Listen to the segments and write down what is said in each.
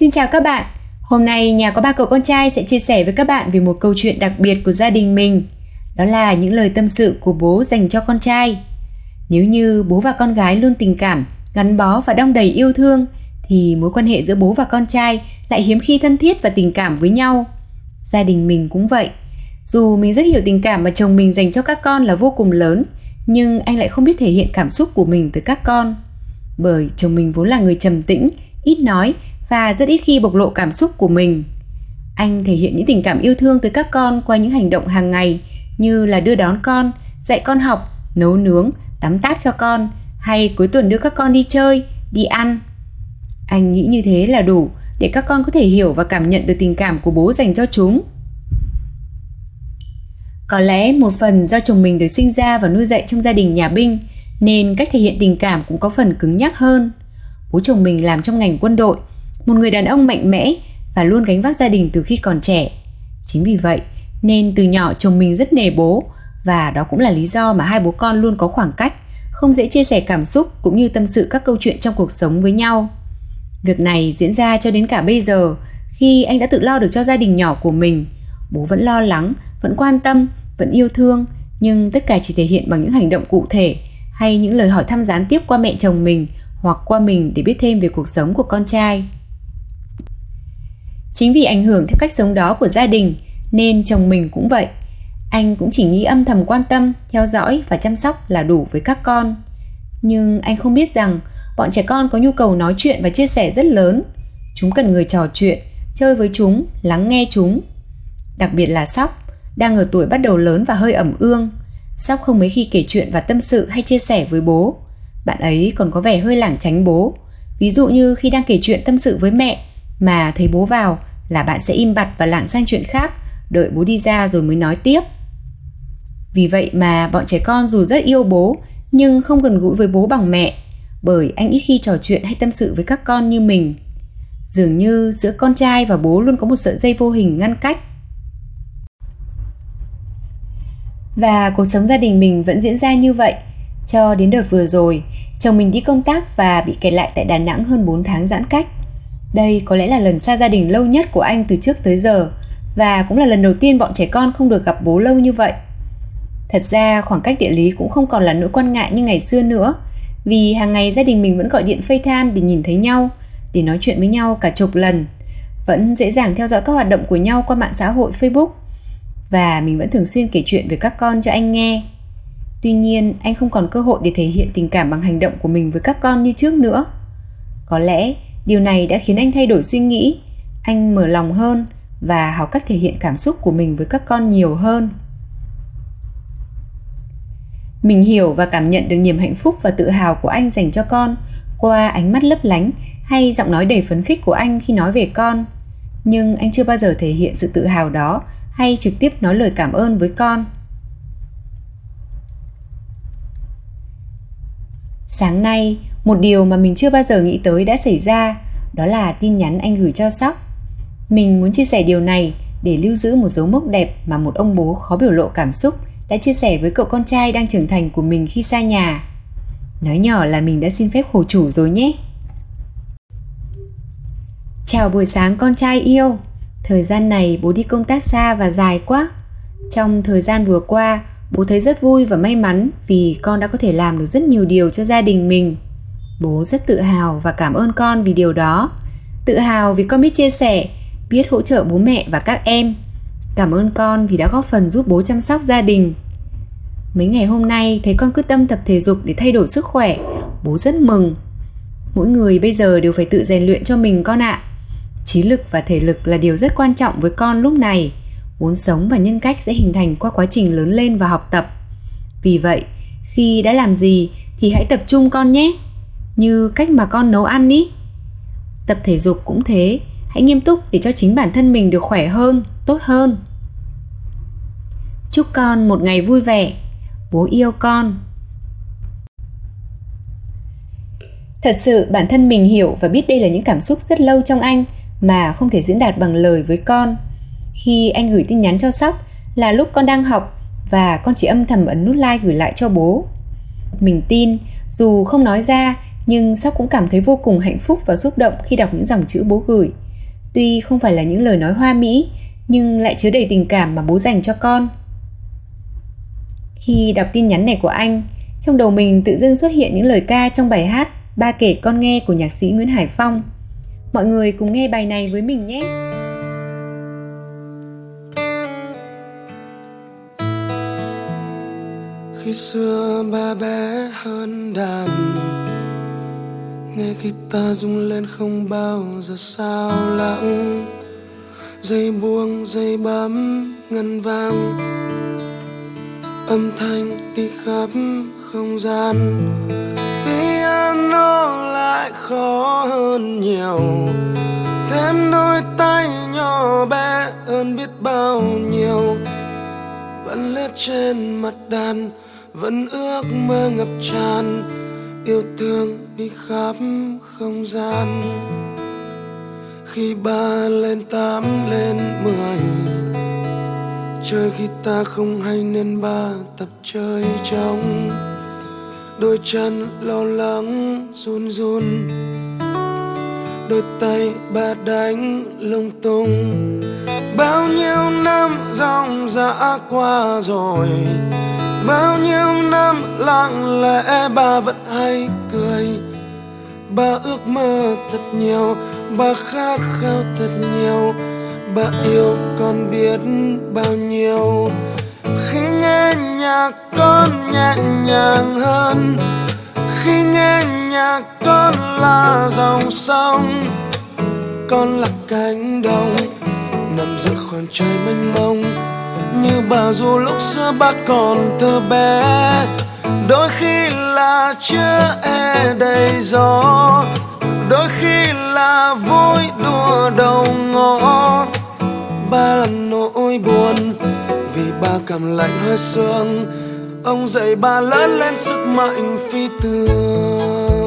Xin chào các bạn. Hôm nay nhà có ba cậu con trai sẽ chia sẻ với các bạn về một câu chuyện đặc biệt của gia đình mình. Đó là những lời tâm sự của bố dành cho con trai. Nếu như bố và con gái luôn tình cảm, gắn bó và đong đầy yêu thương thì mối quan hệ giữa bố và con trai lại hiếm khi thân thiết và tình cảm với nhau. Gia đình mình cũng vậy. Dù mình rất hiểu tình cảm mà chồng mình dành cho các con là vô cùng lớn, nhưng anh lại không biết thể hiện cảm xúc của mình tới các con. Bởi chồng mình vốn là người trầm tĩnh, ít nói và rất ít khi bộc lộ cảm xúc của mình. Anh thể hiện những tình cảm yêu thương tới các con qua những hành động hàng ngày như là đưa đón con, dạy con học, nấu nướng, tắm táp cho con hay cuối tuần đưa các con đi chơi, đi ăn. Anh nghĩ như thế là đủ để các con có thể hiểu và cảm nhận được tình cảm của bố dành cho chúng. Có lẽ một phần do chồng mình được sinh ra và nuôi dạy trong gia đình nhà binh nên cách thể hiện tình cảm cũng có phần cứng nhắc hơn. Bố chồng mình làm trong ngành quân đội một người đàn ông mạnh mẽ và luôn gánh vác gia đình từ khi còn trẻ. Chính vì vậy nên từ nhỏ chồng mình rất nề bố và đó cũng là lý do mà hai bố con luôn có khoảng cách, không dễ chia sẻ cảm xúc cũng như tâm sự các câu chuyện trong cuộc sống với nhau. Việc này diễn ra cho đến cả bây giờ, khi anh đã tự lo được cho gia đình nhỏ của mình, bố vẫn lo lắng, vẫn quan tâm, vẫn yêu thương, nhưng tất cả chỉ thể hiện bằng những hành động cụ thể hay những lời hỏi thăm gián tiếp qua mẹ chồng mình hoặc qua mình để biết thêm về cuộc sống của con trai. Chính vì ảnh hưởng theo cách sống đó của gia đình nên chồng mình cũng vậy. Anh cũng chỉ nghĩ âm thầm quan tâm, theo dõi và chăm sóc là đủ với các con. Nhưng anh không biết rằng bọn trẻ con có nhu cầu nói chuyện và chia sẻ rất lớn. Chúng cần người trò chuyện, chơi với chúng, lắng nghe chúng. Đặc biệt là Sóc, đang ở tuổi bắt đầu lớn và hơi ẩm ương. Sóc không mấy khi kể chuyện và tâm sự hay chia sẻ với bố. Bạn ấy còn có vẻ hơi lảng tránh bố. Ví dụ như khi đang kể chuyện tâm sự với mẹ mà thấy bố vào là bạn sẽ im bặt và lảng sang chuyện khác, đợi bố đi ra rồi mới nói tiếp. Vì vậy mà bọn trẻ con dù rất yêu bố nhưng không gần gũi với bố bằng mẹ, bởi anh ít khi trò chuyện hay tâm sự với các con như mình. Dường như giữa con trai và bố luôn có một sợi dây vô hình ngăn cách. Và cuộc sống gia đình mình vẫn diễn ra như vậy, cho đến đợt vừa rồi, chồng mình đi công tác và bị kẹt lại tại Đà Nẵng hơn 4 tháng giãn cách. Đây có lẽ là lần xa gia đình lâu nhất của anh từ trước tới giờ và cũng là lần đầu tiên bọn trẻ con không được gặp bố lâu như vậy. Thật ra khoảng cách địa lý cũng không còn là nỗi quan ngại như ngày xưa nữa vì hàng ngày gia đình mình vẫn gọi điện FaceTime để nhìn thấy nhau, để nói chuyện với nhau cả chục lần. Vẫn dễ dàng theo dõi các hoạt động của nhau qua mạng xã hội Facebook và mình vẫn thường xuyên kể chuyện về các con cho anh nghe. Tuy nhiên, anh không còn cơ hội để thể hiện tình cảm bằng hành động của mình với các con như trước nữa. Có lẽ Điều này đã khiến anh thay đổi suy nghĩ, anh mở lòng hơn và học cách thể hiện cảm xúc của mình với các con nhiều hơn. Mình hiểu và cảm nhận được niềm hạnh phúc và tự hào của anh dành cho con qua ánh mắt lấp lánh hay giọng nói đầy phấn khích của anh khi nói về con. Nhưng anh chưa bao giờ thể hiện sự tự hào đó hay trực tiếp nói lời cảm ơn với con. Sáng nay, một điều mà mình chưa bao giờ nghĩ tới đã xảy ra, đó là tin nhắn anh gửi cho Sóc. Mình muốn chia sẻ điều này để lưu giữ một dấu mốc đẹp mà một ông bố khó biểu lộ cảm xúc đã chia sẻ với cậu con trai đang trưởng thành của mình khi xa nhà. Nói nhỏ là mình đã xin phép hồ chủ rồi nhé. Chào buổi sáng con trai yêu. Thời gian này bố đi công tác xa và dài quá. Trong thời gian vừa qua, bố thấy rất vui và may mắn vì con đã có thể làm được rất nhiều điều cho gia đình mình bố rất tự hào và cảm ơn con vì điều đó. Tự hào vì con biết chia sẻ, biết hỗ trợ bố mẹ và các em. Cảm ơn con vì đã góp phần giúp bố chăm sóc gia đình. Mấy ngày hôm nay, thấy con quyết tâm tập thể dục để thay đổi sức khỏe, bố rất mừng. Mỗi người bây giờ đều phải tự rèn luyện cho mình con ạ. Trí lực và thể lực là điều rất quan trọng với con lúc này. Vốn sống và nhân cách sẽ hình thành qua quá trình lớn lên và học tập. Vì vậy, khi đã làm gì thì hãy tập trung con nhé như cách mà con nấu ăn ý. Tập thể dục cũng thế, hãy nghiêm túc để cho chính bản thân mình được khỏe hơn, tốt hơn. Chúc con một ngày vui vẻ. Bố yêu con. Thật sự, bản thân mình hiểu và biết đây là những cảm xúc rất lâu trong anh mà không thể diễn đạt bằng lời với con. Khi anh gửi tin nhắn cho sóc là lúc con đang học và con chỉ âm thầm ấn nút like gửi lại cho bố. Mình tin, dù không nói ra nhưng Sóc cũng cảm thấy vô cùng hạnh phúc và xúc động khi đọc những dòng chữ bố gửi. Tuy không phải là những lời nói hoa mỹ, nhưng lại chứa đầy tình cảm mà bố dành cho con. Khi đọc tin nhắn này của anh, trong đầu mình tự dưng xuất hiện những lời ca trong bài hát Ba kể con nghe của nhạc sĩ Nguyễn Hải Phong. Mọi người cùng nghe bài này với mình nhé. Khi xưa ba bé hơn đàn Nghe khi ta rung lên không bao giờ sao lãng Dây buông, dây bấm ngân vang. Âm thanh đi khắp không gian. Piano lại khó hơn nhiều. Thêm đôi tay nhỏ bé hơn biết bao nhiêu. Vẫn lướt trên mặt đàn, Vẫn ước mơ ngập tràn. Yêu thương đi khắp không gian. Khi ba lên tám lên mười, Chơi khi ta không hay nên ba tập chơi trong Đôi chân lo lắng, run run. Đôi tay ba đánh lung tung. Bao nhiêu năm dòng dã qua rồi, Bao nhiêu năm lặng lẽ ba vẫn hay cười. Ba ước mơ thật nhiều, Ba khát khao thật nhiều. Ba yêu con biết bao nhiêu. Khi nghe nhạc, con nhẹ nhàng hơn. Khi nghe nhạc, con là dòng sông. Con là cánh đồng, Nằm giữa khoảng trời mênh mông. Như bà dù lúc xưa bác còn thơ bé đôi khi là chưa e đầy gió. Đôi khi là vui đùa đầu ngõ. Ba là nỗi buồn vì ba cảm lạnh hơi sương. Ông dạy ba lớn lên sức mạnh phi thường.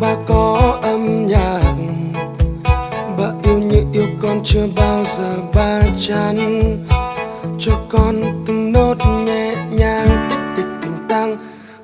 Ba có âm nhạc, ba yêu như yêu con chưa bao giờ ba chắn. Cho con từng nốt nhẹ nhàng tích tích tình tăng.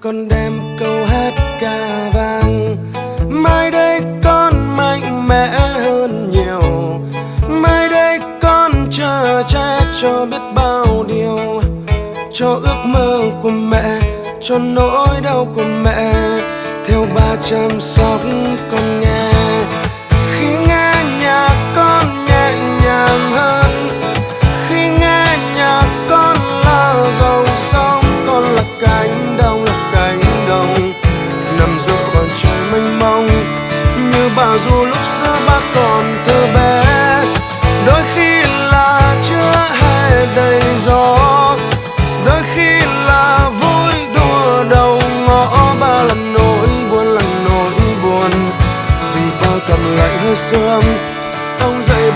Con đem câu hát ca vang. Mai đây con mạnh mẽ hơn nhiều. Mai đây con chờ che cho biết bao điều. Cho ước mơ của mẹ cho nỗi đau của mẹ theo ba chăm sóc con nghe. Khi nghe nhạc con nhẹ nhàng hơn. Khi nghe nhạc con là dòng sông con là cánh đồng, là cánh đồng. Nằm giữa khoảng trời mênh mông, như bà du lúc xưa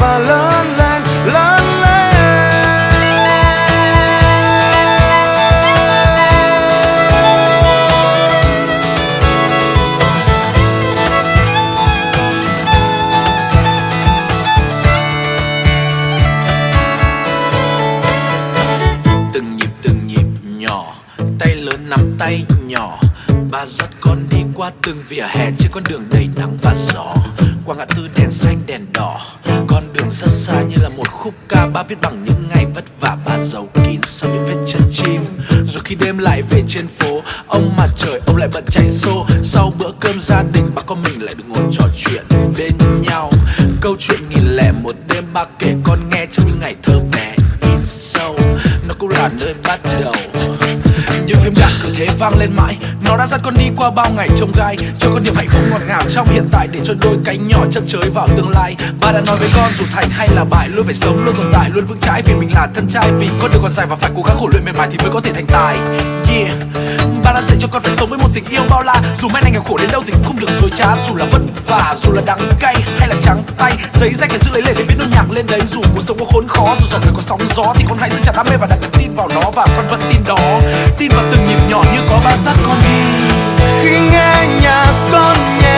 ông lớn lên lớn lên. Từng nhịp từng nhịp nhỏ, tay lớn nắm tay nhỏ. Ba dắt con đi qua từng vỉa hè trên con đường đầy nắng và gió qua ngã tư đèn xanh, đèn đỏ. Con đường rất xa như là một khúc ca ba viết bằng những ngày vất vả, ba giấu kín sau những vết chân chim. Rồi khi đêm lại về trên phố, ông mặt trời, ông lại bận chạy xô. Sau bữa cơm gia đình ba con mình lại được ngồi trò chuyện bên nhau. Câu chuyện nghìn lẻ một đêm, ba kể con nghe trong những ngày thơ bé in sâu. Nó cũng là nơi bắt đầu. Những phim đạn cứ thế vang lên mãi nó đã dắt con đi qua bao ngày trông gai, cho con niềm hạnh phúc ngọt ngào trong hiện tại để cho đôi cánh nhỏ chấp chới vào tương lai. Ba đã nói với con, dù thành hay là bại, luôn phải sống, luôn tồn tại, luôn vững chãi vì mình là thân trai. Vì con đường còn dài và phải cố gắng khổ luyện mệt mỏi thì mới có thể thành tài. Yeah. Ba đã dạy cho con phải sống với một tình yêu bao la. Dù mai này nghèo khổ đến đâu thì cũng không được dối trá. Dù là vất vả, dù là đắng cay hay là trắng tay, giấy rách phải giữ lấy lệ để viết nốt nhạc lên đấy. Dù cuộc sống có khốn khó, dù dòng đời có sóng gió thì con hãy giữ chặt đam mê và đặt niềm tin vào nó. Và con vẫn tin đó. Tin vào từng nhịp nhỏ như có ba sát con đi khi nghe nhạc con nhẹ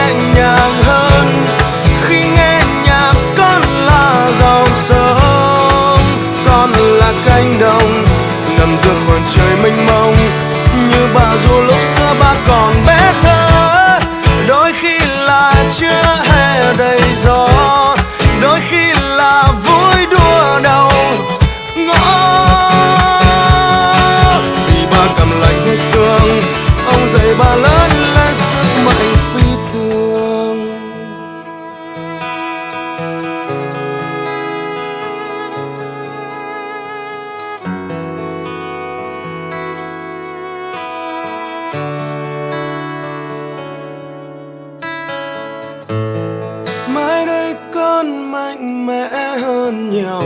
mạnh mẽ hơn nhiều.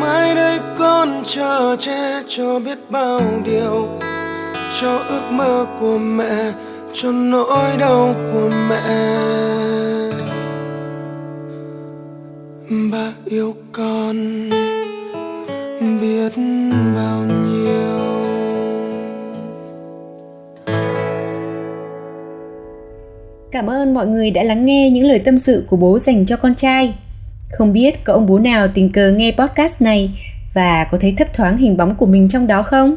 Mai đây con chờ che cho biết bao điều. Cho ước mơ của mẹ, cho nỗi đau của mẹ. Bà yêu con biết bao nhiêu. Cảm ơn mọi người đã lắng nghe những lời tâm sự của bố dành cho con trai. Không biết có ông bố nào tình cờ nghe podcast này và có thấy thấp thoáng hình bóng của mình trong đó không?